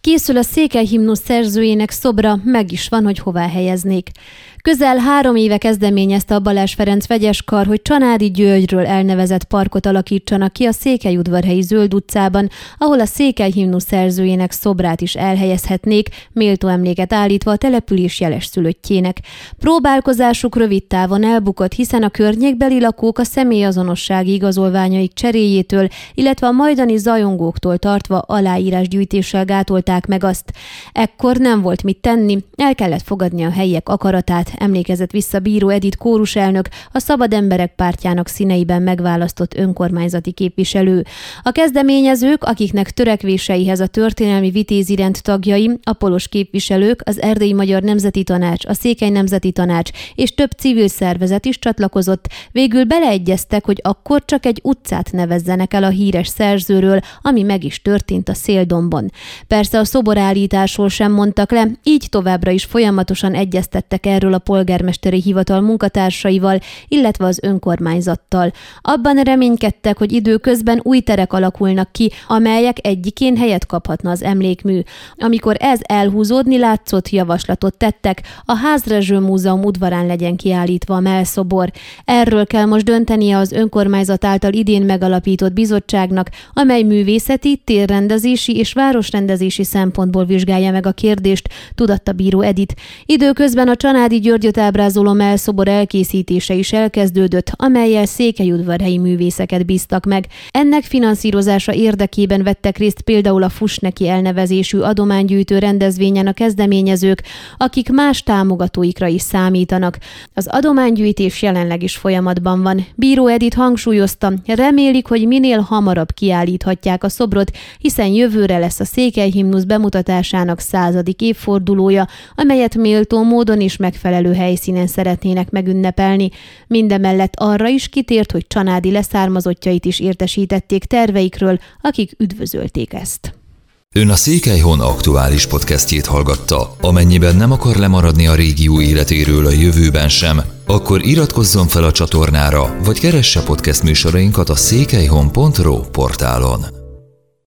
Készül a székely himnusz szerzőjének szobra, meg is van, hogy hová helyeznék. Közel három éve kezdeményezte a Balázs Ferenc vegyeskar, hogy Csanádi Györgyről elnevezett parkot alakítsanak ki a Székelyudvarhelyi Zöld utcában, ahol a székely himnusz szerzőjének szobrát is elhelyezhetnék, méltó emléket állítva a település jeles szülöttjének. Próbálkozásuk rövid távon elbukott, hiszen a környékbeli lakók a személyazonossági igazolványaik cseréjétől, illetve a majdani zajongóktól tartva aláírásgyűjtéssel gátolták meg azt. Ekkor nem volt mit tenni, el kellett fogadni a helyiek akaratát, emlékezett vissza Bíró Edith kóruselnök, a Szabad Emberek pártjának színeiben megválasztott önkormányzati képviselő. A kezdeményezők, akiknek törekvéseihez a történelmi vitézirend tagjai, a polos képviselők, az Erdélyi Magyar Nemzeti Tanács, a Székely Nemzeti Tanács és több civil szervezet is csatlakozott, végül beleegyeztek, hogy akkor csak egy utcát nevezzenek el a híres szerzőről, ami meg is történt a Széldombon. Persze a szoborállításról sem mondtak le, így továbbra is folyamatosan egyeztettek erről a polgármesteri hivatal munkatársaival, illetve az önkormányzattal. Abban reménykedtek, hogy időközben új terek alakulnak ki, amelyek egyikén helyet kaphatna az emlékmű. Amikor ez elhúzódni látszott, javaslatot tettek, a Házrezső Múzeum udvarán legyen kiállítva a melszobor. Erről kell most döntenie az önkormányzat által idén megalapított bizottságnak, amely művészeti, térrendezési és városrendezési szempontból vizsgálja meg a kérdést, tudatta bíró Edit. Időközben a Csanádi Györgyöt ábrázoló melszobor elkészítése is elkezdődött, amelyel székelyudvarhelyi művészeket bíztak meg. Ennek finanszírozása érdekében vettek részt például a Fusneki elnevezésű adománygyűjtő rendezvényen a kezdeményezők, akik más támogatóikra is számítanak. Az adománygyűjtés jelenleg is folyamatban van. Bíró Edith hangsúlyozta, remélik, hogy minél hamarabb kiállíthatják a szobrot, hiszen jövőre lesz a székelyhimnusz bemutatásának századik évfordulója, amelyet méltó módon megfelelő megfelelő helyszínen szeretnének megünnepelni. Mindemellett arra is kitért, hogy csanádi leszármazottjait is értesítették terveikről, akik üdvözölték ezt. Ön a Székelyhon aktuális podcastjét hallgatta. Amennyiben nem akar lemaradni a régió életéről a jövőben sem, akkor iratkozzon fel a csatornára, vagy keresse podcast műsorainkat a székelyhon.pro portálon.